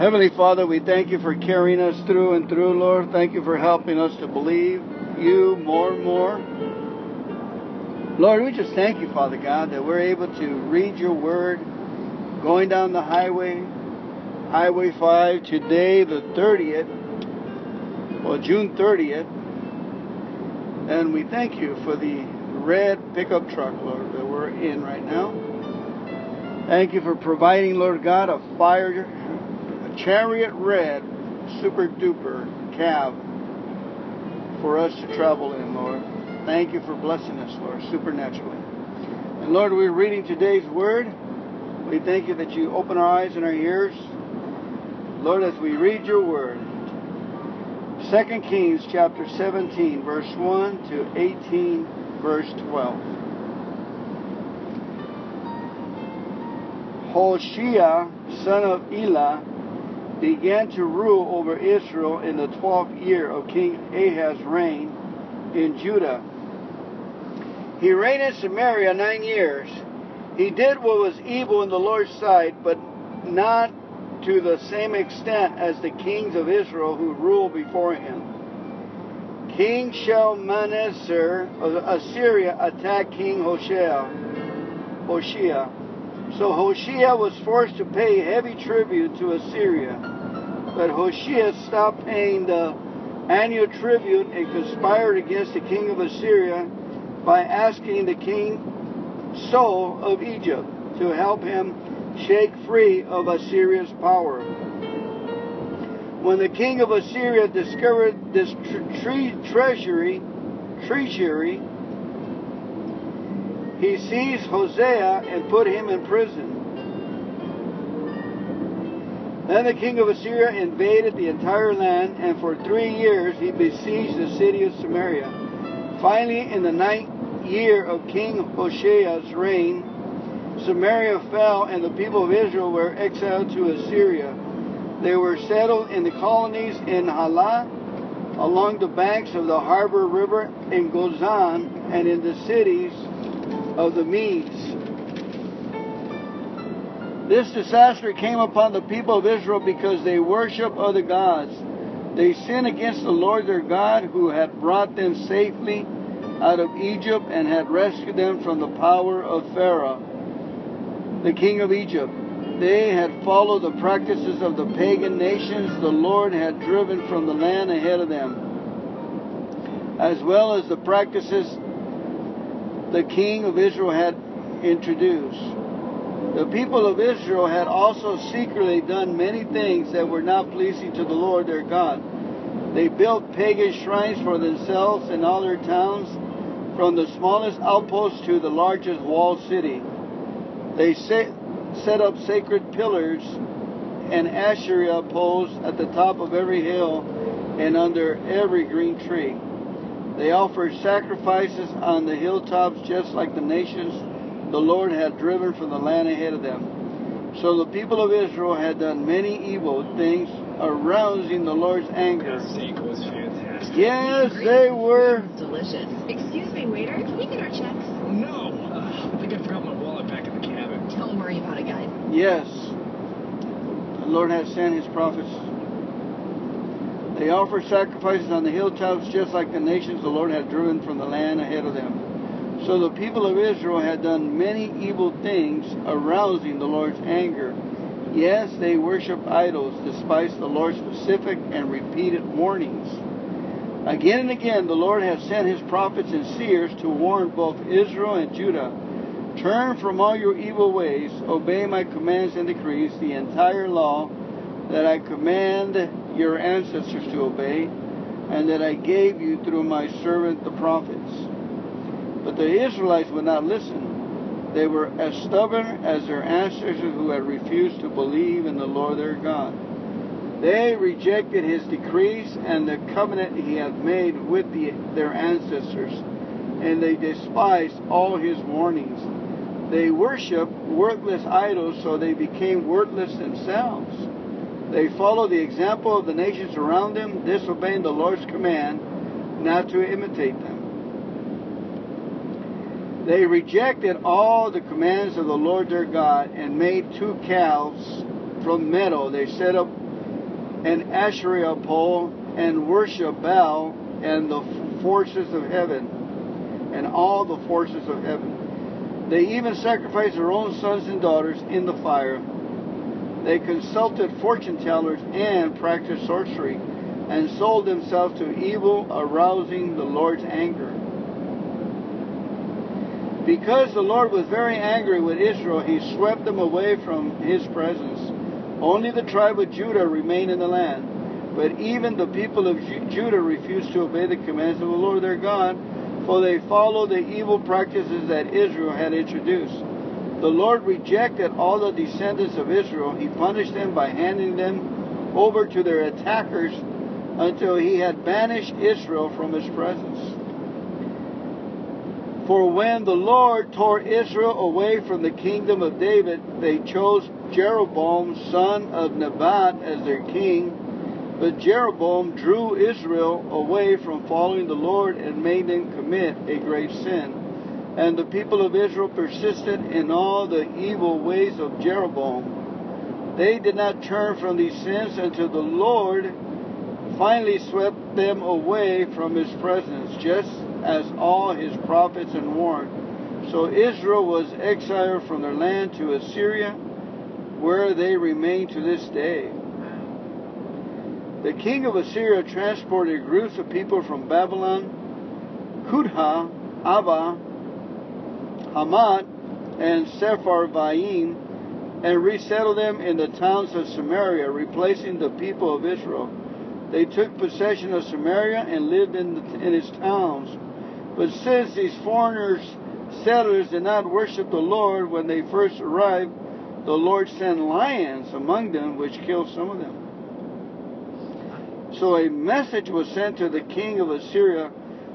Heavenly Father, we thank you for carrying us through and through, Lord. Thank you for helping us to believe you more and more. Lord, we just thank you, Father God, that we're able to read your word going down the highway, Highway 5, today, the 30th, well, June 30th. And we thank you for the red pickup truck, Lord, that we're in right now. Thank you for providing, Lord God, a fire, chariot red, super duper cab for us to travel in, Lord. Thank you for blessing us, Lord, supernaturally. And Lord, we're reading today's word. We thank you that you open our eyes and our ears. Lord, as we read your word, 2 Kings chapter 17, verse 1 to 18, verse 12. Hoshea, son of Elah, began to rule over Israel in the twelfth year of King Ahaz's reign in Judah. He reigned in Samaria nine years. He did what was evil in the Lord's sight, but not to the same extent as the kings of Israel who ruled before him. King Shalmaneser of Assyria attacked King Hoshea. Hoshea. So Hoshea was forced to pay heavy tribute to Assyria. But Hoshea stopped paying the annual tribute and conspired against the king of Assyria by asking the king So of Egypt to help him shake free of Assyria's power. When the king of Assyria discovered this tre- treasury, treasury, he seized Hosea and put him in prison. Then the king of Assyria invaded the entire land, and for three years he besieged the city of Samaria. Finally, in the ninth year of King Hosea's reign, Samaria fell, and the people of Israel were exiled to Assyria. They were settled in the colonies in Halah, along the banks of the Habor river, in Gozan, and in the cities of the Medes. This disaster came upon the people of Israel because they worship other gods. They sinned against the Lord their God, who had brought them safely out of Egypt and had rescued them from the power of Pharaoh, the king of Egypt. They had followed the practices of the pagan nations the Lord had driven from the land ahead of them, as well as the practices the king of Israel had introduced. The people of Israel had also secretly done many things that were not pleasing to the Lord their God. They built pagan shrines for themselves in all their towns, from the smallest outpost to the largest walled city. They set, set up sacred pillars and Asherah poles at the top of every hill and under every green tree. They offered sacrifices on the hilltops just like the nations the Lord had driven from the land ahead of them. So the people of Israel had done many evil things, arousing the Lord's anger. That steak was fantastic. Yes, they were. Delicious. Excuse me, waiter. Can we get our checks? Oh no! Uh, I think I forgot my wallet back in the cabin. Don't worry about it, guys. Yes. The Lord has sent his prophets. They offered sacrifices on the hilltops just like the nations the Lord had driven from the land ahead of them. So the people of Israel had done many evil things, arousing the Lord's anger. Yes, they worshiped idols, despite the Lord's specific and repeated warnings. Again and again, the Lord has sent his prophets and seers to warn both Israel and Judah Turn from all your evil ways, obey my commands and decrees, the entire law that I command your ancestors to obey, and that I gave you through my servant the prophets. But the Israelites would not listen. They were as stubborn as their ancestors who had refused to believe in the Lord their God. They rejected his decrees and the covenant he had made with the, their ancestors, and they despised all his warnings. They worshiped worthless idols, so they became worthless themselves. They followed the example of the nations around them, disobeying the Lord's command not to imitate them. They rejected all the commands of the Lord their God and made two calves from metal. They set up an Asherah pole and worship Baal and the forces of heaven and all the forces of heaven. They even sacrificed their own sons and daughters in the fire. They consulted fortune tellers and practiced sorcery and sold themselves to evil, arousing the Lord's anger. Because the Lord was very angry with Israel, he swept them away from his presence. Only the tribe of Judah remained in the land. But even the people of Judah refused to obey the commands of the Lord their God, for they followed the evil practices that Israel had introduced. The Lord rejected all the descendants of Israel. He punished them by handing them over to their attackers until he had banished Israel from his presence. For when the Lord tore Israel away from the kingdom of David, they chose Jeroboam, son of Nebat, as their king. But Jeroboam drew Israel away from following the Lord and made them commit a great sin. And the people of Israel persisted in all the evil ways of Jeroboam. They did not turn from these sins until the Lord finally swept them away from his presence, just as all his prophets had warned. So Israel was exiled from their land to Assyria, where they remain to this day. The king of Assyria transported groups of people from Babylon, Kutha, Ava, Hamath, and Sepharvaim, and resettled them in the towns of Samaria, replacing the people of Israel. They took possession of Samaria and lived in, the, in its towns. But since these foreigners, settlers, did not worship the Lord when they first arrived, the Lord sent lions among them, which killed some of them. So a message was sent to the king of Assyria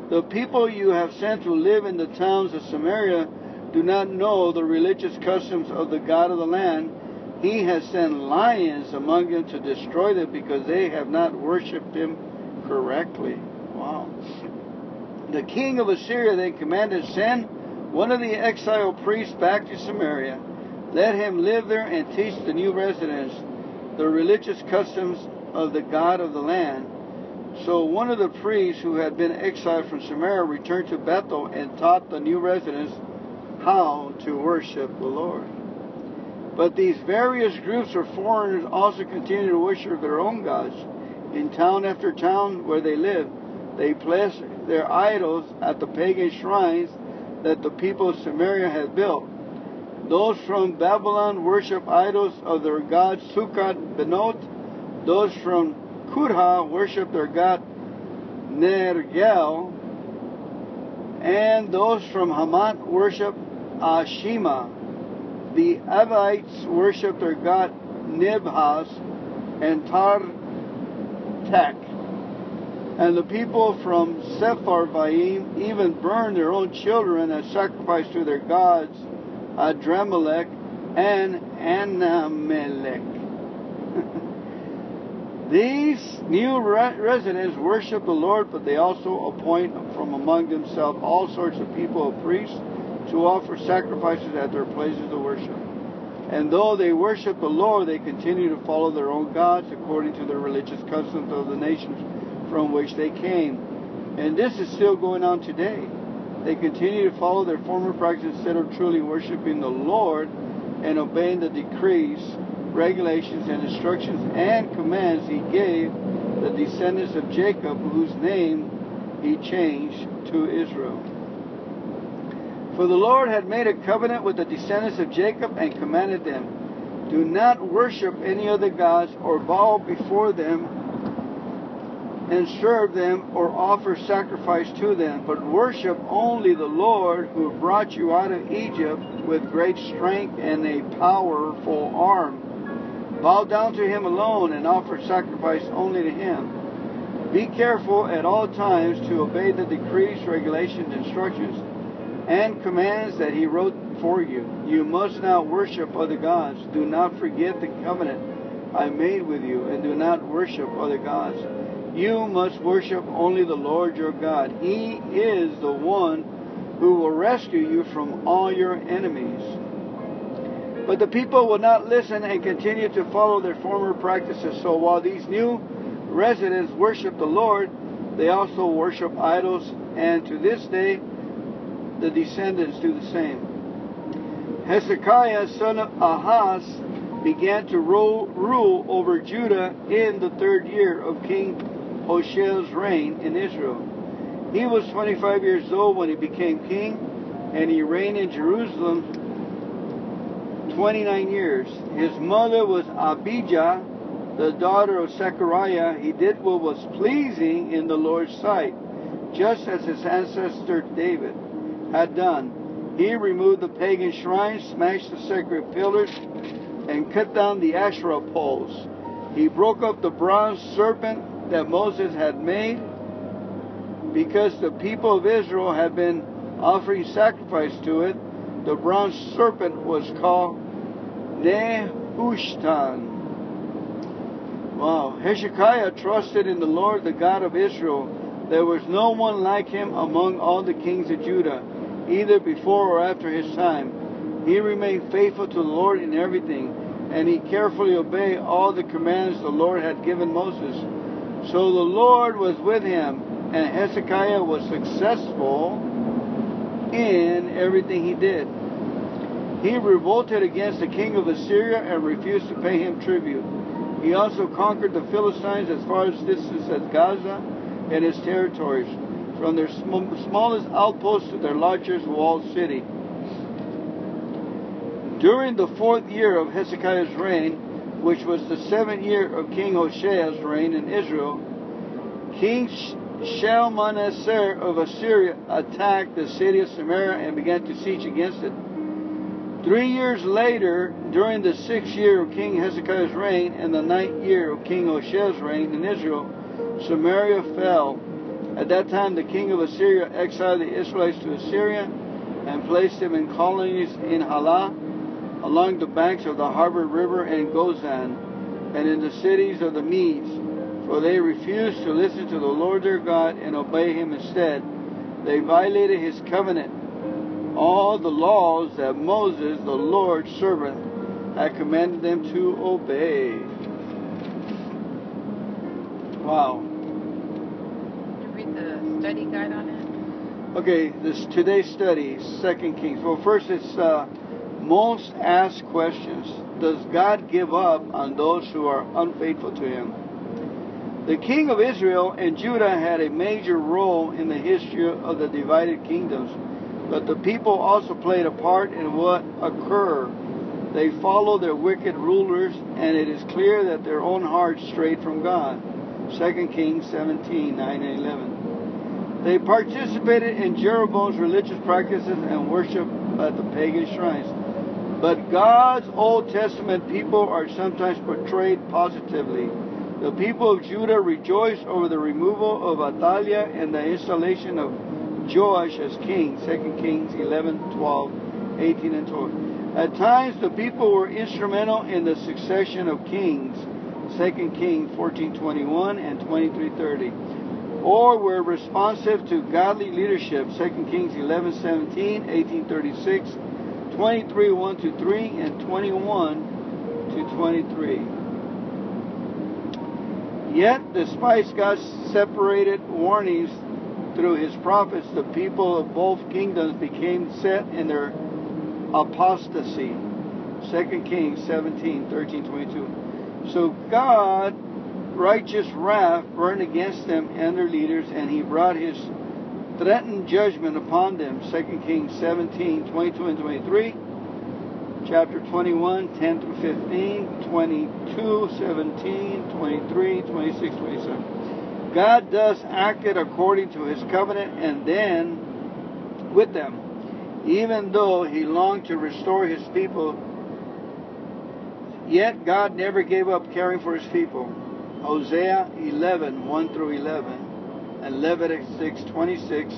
The people you have sent to live in the towns of Samaria do not know the religious customs of the God of the land. He has sent lions among them to destroy them because they have not worshipped him correctly. Wow. The king of Assyria then commanded, Send one of the exiled priests back to Samaria. Let him live there and teach the new residents the religious customs of the God of the land. So one of the priests who had been exiled from Samaria returned to Bethel and taught the new residents how to worship the Lord. But these various groups of foreigners also continue to worship their own gods in town after town where they live, They placed their idols at the pagan shrines that the people of Samaria had built. Those from Babylon worship idols of their god Sukkot Benot. Those from Kutha worship their god Nergal. And those from Hamath worship Ashima. The Avites worship their god Nibhaz and Tartak. And the people from Sepharvaim even burned their own children as sacrifice to their gods, Adramelech and Anammelech. These new re- residents worship the Lord, but they also appoint from among themselves all sorts of people of priests to offer sacrifices at their places of worship. And though they worship the Lord, they continue to follow their own gods according to the religious customs of the nations from which they came. And this is still going on today. They continue to follow their former practice instead of truly worshiping the Lord and obeying the decrees, regulations, and instructions and commands He gave the descendants of Jacob, whose name He changed to Israel. For the Lord had made a covenant with the descendants of Jacob and commanded them, Do not worship any other gods or bow before them and serve them or offer sacrifice to them, but worship only the Lord who brought you out of Egypt with great strength and a powerful arm. Bow down to him alone and offer sacrifice only to him. Be careful at all times to obey the decrees, regulations, instructions, and commands that he wrote for you. You must not worship other gods. Do not forget the covenant I made with you, and do not worship other gods. You must worship only the Lord your God. He is the one who will rescue you from all your enemies. But the people would not listen and continued to follow their former practices. So while these new residents worship the Lord, they also worship idols, and to this day, the descendants do the same. Hezekiah, son of Ahaz, began to rule, rule over Judah in the third year of King Hoshea's reign in Israel. He was 25 years old when he became king, and he reigned in Jerusalem 29 years. His mother was Abijah, the daughter of Zechariah. He did what was pleasing in the Lord's sight, just as his ancestor David had done. He removed the pagan shrines, smashed the sacred pillars, and cut down the Asherah poles. He broke up the bronze serpent that Moses had made because the people of Israel had been offering sacrifice to it. The bronze serpent was called Nehushtan. Wow. Hezekiah trusted in the Lord, the God of Israel. There was no one like him among all the kings of Judah, either before or after his time. He remained faithful to the Lord in everything, and he carefully obeyed all the commands the Lord had given Moses. So the Lord was with him, and Hezekiah was successful in everything he did. He revolted against the king of Assyria and refused to pay him tribute. He also conquered the Philistines as far as distance as Gaza and its territories, from their sm- smallest outpost to their largest walled city. During the fourth year of Hezekiah's reign, which was the seventh year of King Hoshea's reign in Israel, King Shalmaneser of Assyria attacked the city of Samaria and began to siege against it. Three years later, during the sixth year of King Hezekiah's reign and the ninth year of King Hoshea's reign in Israel, Samaria fell. At that time, the king of Assyria exiled the Israelites to Assyria and placed them in colonies in Halah, along the banks of the Habor River and Gozan, and in the cities of the Medes, for they refused to listen to the Lord their God and obey him instead. They violated his covenant all the laws that Moses, the Lord's servant, had commanded them to obey. Wow. The study guide on it? Okay, this today's study, Second Kings. Well, first it's uh, most asked questions. Does God give up on those who are unfaithful to Him? The king of Israel and Judah had a major role in the history of the divided kingdoms, but the people also played a part in what occurred. They followed their wicked rulers, and it is clear that their own hearts strayed from God. 2 Kings 17 9 and 11. They participated in Jeroboam's religious practices and worship at the pagan shrines. But God's Old Testament people are sometimes portrayed positively. The people of Judah rejoiced over the removal of Athaliah and the installation of Joash as king. 2 Kings 11, 12, 18, and 12. At times, the people were instrumental in the succession of kings. 2 Kings 14:21 and 23:30, or were responsive to godly leadership. 2 Kings 11:17, 18:36, 23 1 to 3, and 21 to 23. Yet, despite God's separated warnings through his prophets, the people of both kingdoms became set in their apostasy. 2 Kings 17, 13, 22. So God, righteous wrath, burned against them and their leaders, and he brought his threatened judgment upon them. 2 Kings 17, 22 and 23 chapter 21, 10 through 15, 22, 17, 23, 26, 27. God thus acted according to his covenant and then with them, even though he longed to restore his people. Yet God never gave up caring for his people. Hosea 11, 1 through 11, and Leviticus 26,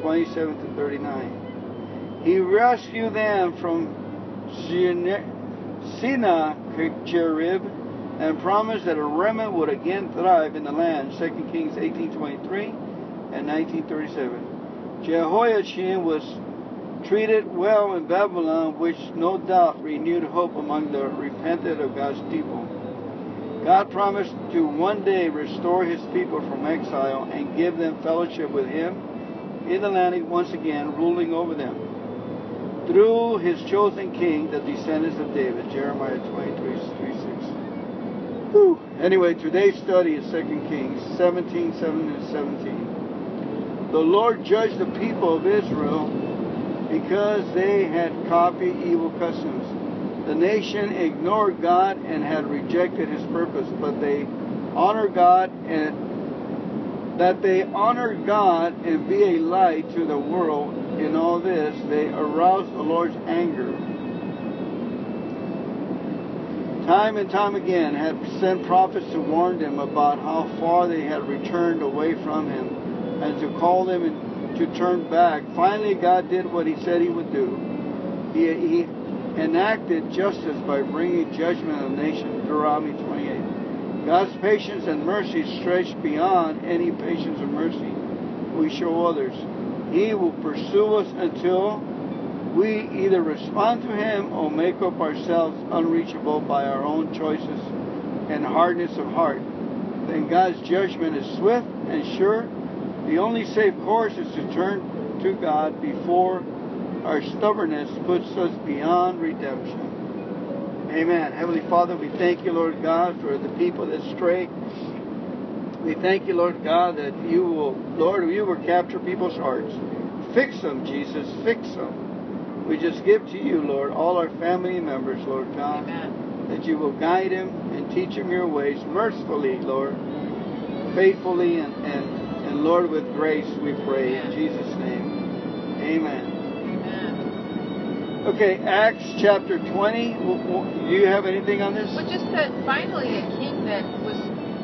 27 to 39. He rescued them from Sennacherib and promised that a remnant would again thrive in the land. 2 Kings 18:23 and 19:37. Jehoiachin was treated well in Babylon, which no doubt renewed hope among the repentant of God's people. God promised to one day restore his people from exile and give them fellowship with him in the land once again, ruling over them. Through his chosen king, the descendants of David. Jeremiah 23, 3, 6. Whew. Anyway, today's study is 2 Kings 17, 7 and 17. The Lord judged the people of Israel because they had copied evil customs. The nation ignored God and had rejected his purpose, but they honor God and that they honor God and be a light to the world in all this, they aroused the Lord's anger. Time and time again had sent prophets to warn them about how far they had returned away from him and to call them to turn back. Finally, God did what he said he would do. He, he enacted justice by bringing judgment on the nation. Deuteronomy 28. God's patience and mercy stretch beyond any patience or mercy we show others. He will pursue us until we either respond to Him or make up ourselves unreachable by our own choices and hardness of heart. Then God's judgment is swift and sure. The only safe course is to turn to God before our stubbornness puts us beyond redemption. Amen. Heavenly Father, we thank you, Lord God, for the people that stray. We thank you, Lord God, that you will, Lord, you will capture people's hearts. Fix them, Jesus. Fix them. We just give to you, Lord, all our family members, Lord God, Amen. that you will guide them and teach them your ways mercifully, Lord, faithfully, and, and, and Lord, with grace, we pray. In Jesus' name. Amen. Okay, Acts chapter 20. W- w- Do you have anything on this? Well, just that finally a king that was,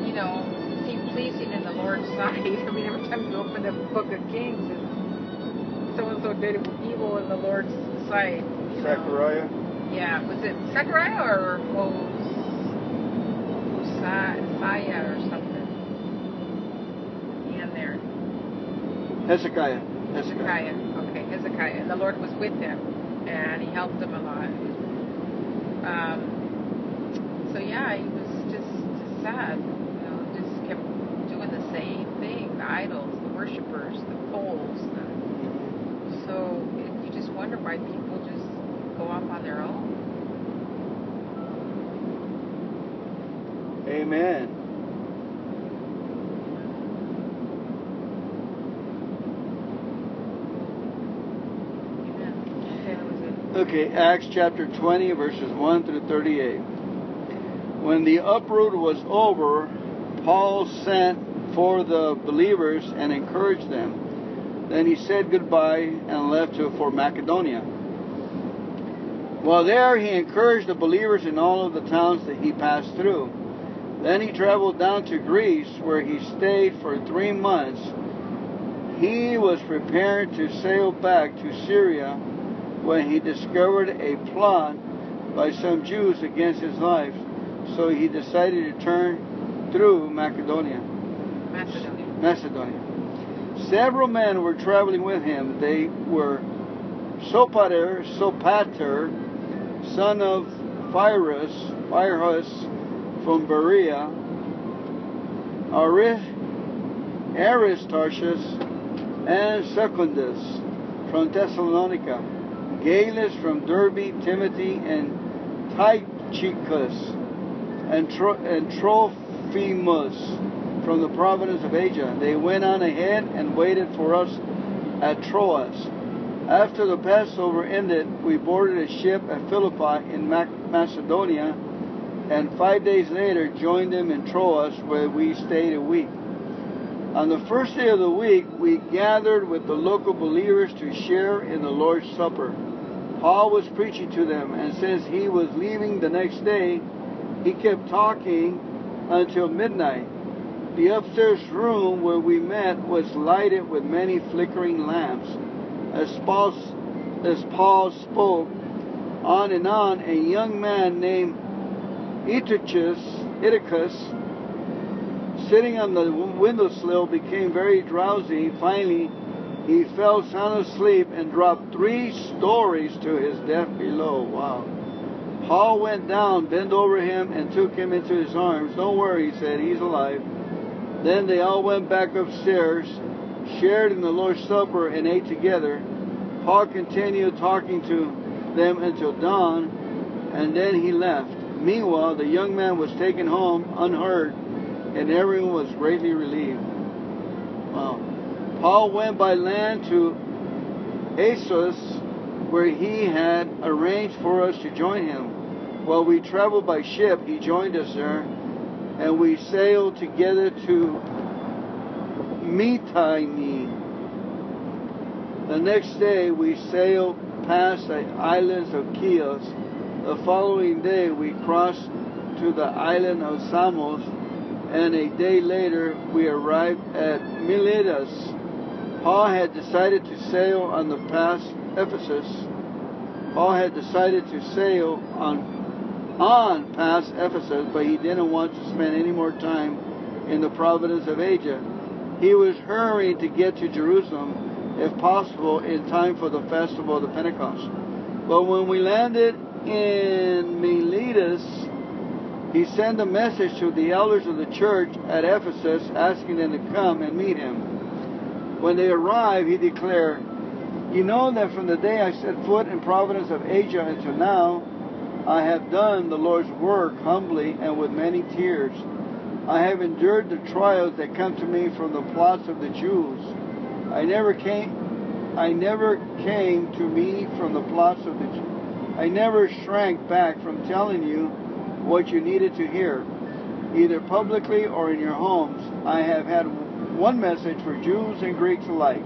you know, seemed pleasing in the Lord's sight. I mean, every time you open the book of Kings, so and so did evil in the Lord's sight. you know. Yeah, was it Zechariah or Hos- Hosea or something? And there. Hezekiah. Hezekiah. Hezekiah. Okay, Hezekiah. And the Lord was with him, and he helped them a lot. Um, so yeah, he was just, just sad. You know, just kept doing the same thing: the idols, the worshippers, the poles. The, so it, you just wonder why people just go off on their own. Amen. Amen. Okay, that was it. Okay, Acts chapter 20, verses 1 through 38. When the uproar was over, Paul sent for the believers and encouraged them. Then he said goodbye and left for Macedonia. While there, he encouraged the believers in all of the towns that he passed through. Then he traveled down to Greece, where he stayed for three months. He was preparing to sail back to Syria when he discovered a plot by some Jews against his life, so he decided to turn through Macedonia. Macedonia. Macedonia. Several men were traveling with him. They were Sopater, Sopater, son of Pyrrhus, from Berea, Ari- Aristarchus, and Secundus from Thessalonica, Gaius from Derbe, Timothy, and Tychicus, and, Tro- and Trophimus from the province of Asia. They went on ahead and waited for us at Troas. After the Passover ended, we boarded a ship at Philippi in Mac- Macedonia, and five days later joined them in Troas, where we stayed a week. On the first day of the week, we gathered with the local believers to share in the Lord's Supper. Paul was preaching to them, and since he was leaving the next day, he kept talking until midnight. The upstairs room where we met was lighted with many flickering lamps. As Paul, as Paul spoke on and on, a young man named Eutychus, Eutychus, sitting on the windowsill, became very drowsy. Finally, he fell sound asleep and dropped three stories to his death below. Wow. Paul went down, bent over him, and took him into his arms. Don't worry, he said, he's alive. Then they all went back upstairs, shared in the Lord's Supper, and ate together. Paul continued talking to them until dawn, and then he left. Meanwhile, the young man was taken home unhurt, and everyone was greatly relieved. Wow. Paul went by land to Assos, where he had arranged for us to join him. While we traveled by ship, he joined us there, and we sailed together to Mytilene. The next day, we sailed past the islands of Chios. The following day, we crossed to the island of Samos, and a day later, we arrived at Miletus. Paul had decided to sail on the past Ephesus. Paul had decided to sail on on past Ephesus, but he didn't want to spend any more time in the province of Asia. He was hurrying to get to Jerusalem, if possible, in time for the festival of the Pentecost. But when we landed in Miletus, he sent a message to the elders of the church at Ephesus asking them to come and meet him. When they arrived, he declared, You know that from the day I set foot in Providence of Asia until now, I have done the Lord's work humbly and with many tears. I have endured the trials that come to me from the plots of the Jews. I never came I never came to me from the plots of the Jews. I never shrank back from telling you what you needed to hear, either publicly or in your homes. I have had one message for Jews and Greeks alike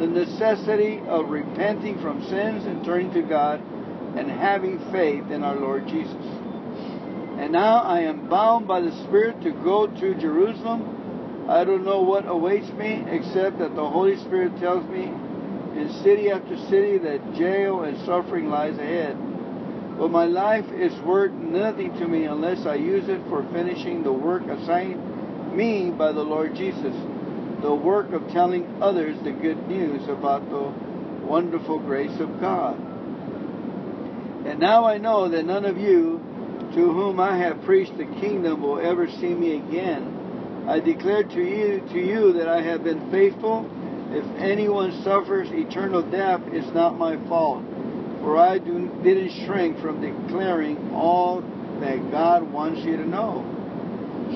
the necessity of repenting from sins and turning to God and having faith in our Lord Jesus. And now I am bound by the Spirit to go to Jerusalem. I don't know what awaits me except that the Holy Spirit tells me in city after city that jail and suffering lies ahead. But my life is worth nothing to me unless I use it for finishing the work assigned me by the Lord Jesus, the work of telling others the good news about the wonderful grace of God. And now I know that none of you to whom I have preached the kingdom will ever see me again. I declare to you to you that I have been faithful. If anyone suffers eternal death, it's not my fault, for I do, didn't shrink from declaring all that God wants you to know.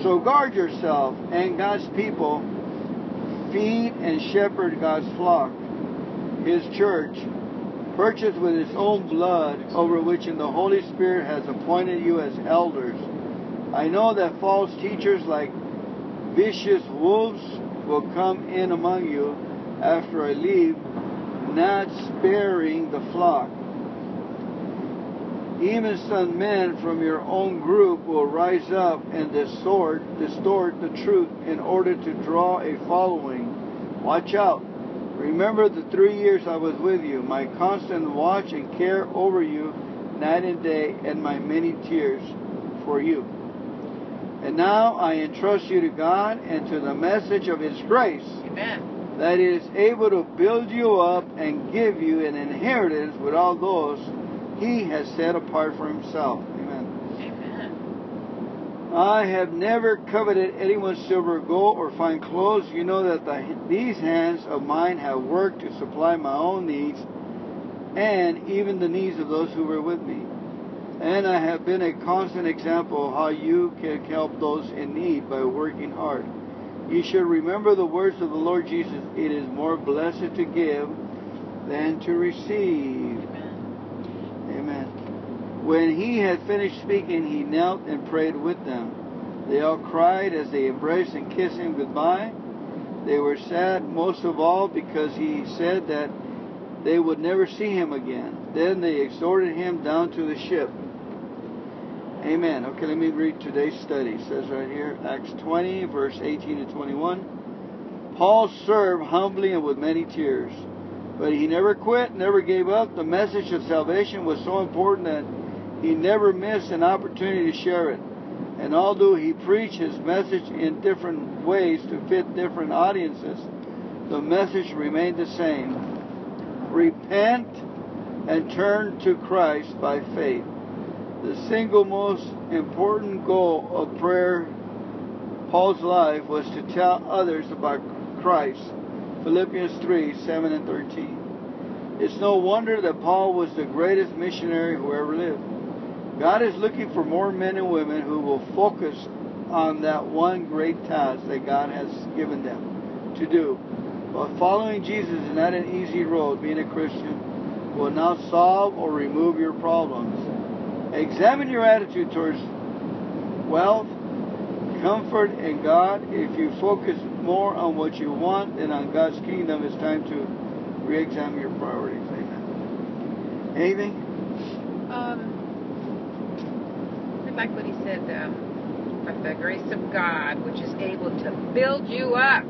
So guard yourself and God's people. Feed and shepherd God's flock, His church, purchased with his own blood, over which in the Holy Spirit has appointed you as elders. I know that false teachers like vicious wolves will come in among you after I leave, not sparing the flock. Even some men from your own group will rise up and distort, distort the truth in order to draw a following. Watch out. Remember the three years I was with you, my constant watch and care over you night and day, and my many tears for you. And now I entrust you to God and to the message of His grace. Amen. That is able to build you up and give you an inheritance with all those He has set apart for Himself. Amen. Amen. I have never coveted anyone's silver or gold or fine clothes. You know that the, these hands of mine have worked to supply my own needs and even the needs of those who were with me. And I have been a constant example of how you can help those in need by working hard. You should remember the words of the Lord Jesus it is more blessed to give than to receive. When he had finished speaking, he knelt and prayed with them. They all cried as they embraced and kissed him goodbye. They were sad most of all because he said that they would never see him again. Then they exhorted him down to the ship. Amen. Okay, let me read today's study. It says right here, Acts 20, verse 18 to 21. Paul served humbly and with many tears, but he never quit, never gave up. The message of salvation was so important that he never missed an opportunity to share it. And although he preached his message in different ways to fit different audiences, the message remained the same. Repent and turn to Christ by faith. The single most important goal of prayer Paul's life was to tell others about Christ. Philippians 3 7 and 13. It's no wonder that Paul was the greatest missionary who ever lived. God is looking for more men and women who will focus on that one great task that God has given them to do. But following Jesus is not an easy road. Being a Christian will not solve or remove your problems. Examine your attitude towards wealth, comfort, and God. If you focus more on what you want than on God's kingdom, it's time to re-examine your priorities. Amen. Anything? Um, Like what he said. Um, but the grace of God, which is able to build you up.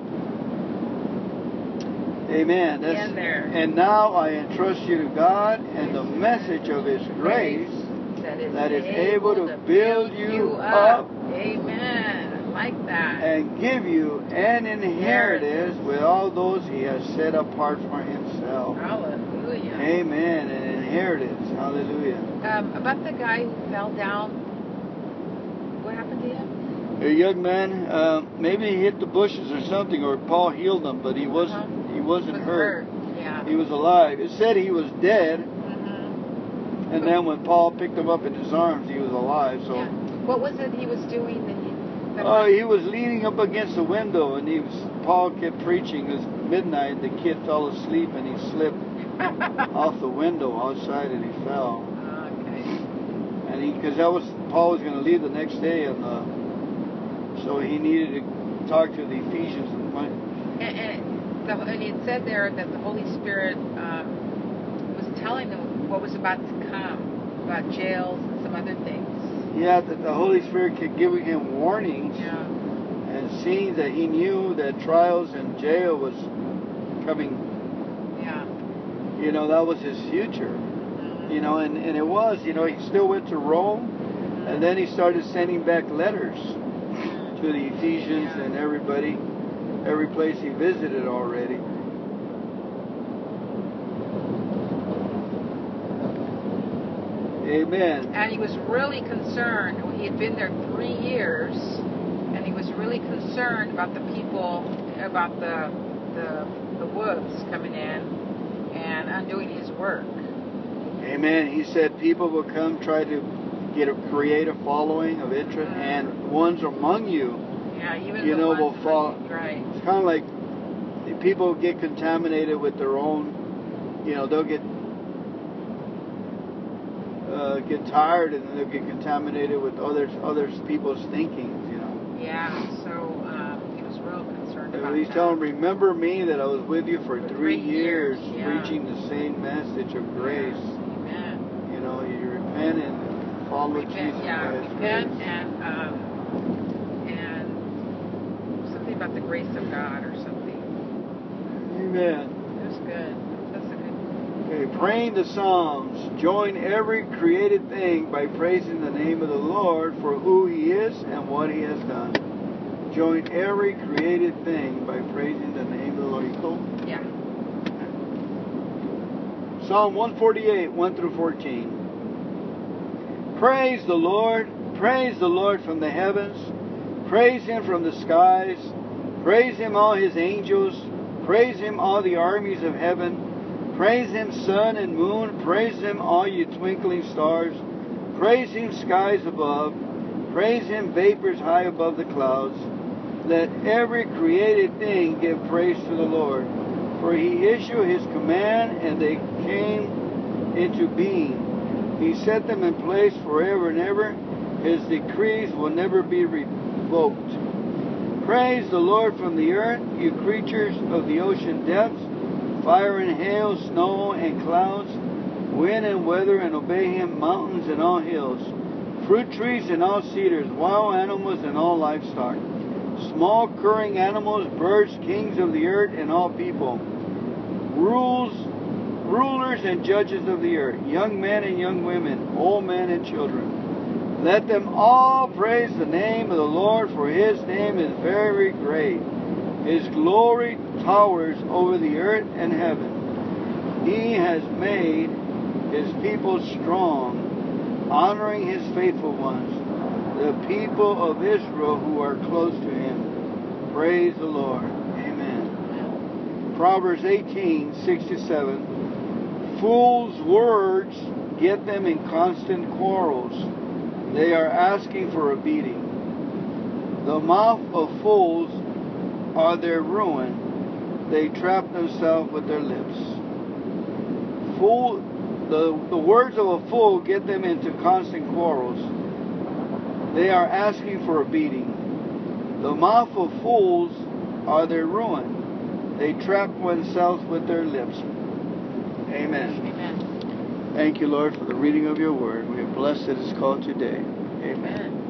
Amen. That's, In there. And now I entrust you to God and the message of His grace that is, that is able to build you up Amen. I like that. and give you an inheritance with all those He has set apart for Himself. Hallelujah. Amen. An inheritance. Hallelujah. Um, about the guy who fell down. What happened to him? A young man, uh, maybe he hit the bushes or something, or Paul healed him, but he wasn't. Uh-huh. He wasn't Was hurt. Yeah. He was alive. It said he was dead, Mhm. and then when Paul picked him up in his arms, he was alive. So. Yeah. What was it he was doing that he? That Oh, he was leaning up against the window, and he was. Paul kept preaching. It was midnight. The kid fell asleep, and he slipped off the window outside, and he fell. And he, because that was Paul was going to leave the next day, and uh, so he needed to talk to the Ephesians. And, and, the, and it said there that the Holy Spirit um, was telling them what was about to come about jails and some other things. Yeah, that the Holy Spirit kept giving him warnings Yeah. and seeing that he knew that trials and jail was coming. Yeah. You know, that was his future. You know, and, and it was. You know, he still went to Rome. And then he started sending back letters to the Ephesians Yeah. and everybody, every place he visited already. Amen. And he was really concerned. He had been there three years, and he was really concerned about the people, about the the, the wolves coming in and undoing his work. Amen. He said people will come try to get a create a following of interest, Mhm. and ones among you. Yeah, even You know, will fall- Right. It's kind of like people get contaminated with their own. You know, they'll get uh, get tired, and then they'll get contaminated with others others people's thinkings. You know. Yeah. So um, he was real concerned about he's that. telling, remember me that I was with you for For three three years, years, yeah. preaching the same message of grace. Amen. You know, you repent and follow Repent, Jesus yeah, repent and um, and something about the grace of God or something. Amen. It was good. That's a good. Okay, praying the Psalms. Join every created thing by praising the name of the Lord for who He is and what He has done. Join every created thing by praising the name of the Lord. You cool? Yeah. Psalm 148, 1 through 14. Praise the Lord. Praise the Lord from the heavens. Praise Him from the skies. Praise Him, all His angels. Praise Him, all the armies of heaven. Praise Him, sun and moon. Praise Him, all you twinkling stars. Praise Him, skies above. Praise Him, vapors high above the clouds. Let every created thing give praise to the Lord. For he issued his command and they came into being. He set them in place forever and ever. His decrees will never be revoked. Praise the Lord from the earth, you creatures of the ocean depths, fire and hail, snow and clouds, wind and weather, and obey him, mountains and all hills, fruit trees and all cedars, wild animals and all livestock, small curring animals, birds, kings of the earth, and all people, rules, rulers and judges of the earth, young men and young women, old men and children. Let them all praise the name of the Lord, for his name is very great. His glory towers over the earth and heaven. He has made his people strong, honoring his faithful ones, the people of Israel who are close to him. Praise the Lord. Amen. Proverbs 18, 6 to 7. Fools' words get them in constant quarrels. They are asking for a beating. The mouth of fools are their ruin. They trap themselves with their lips. Fool, the, the words of a fool get them into constant quarrels. They are asking for a beating. The mouth of fools are their ruin. They trap oneself with their lips. Amen. Amen. Thank you, Lord, for the reading of your word. We are blessed that it's called today. Amen. Amen.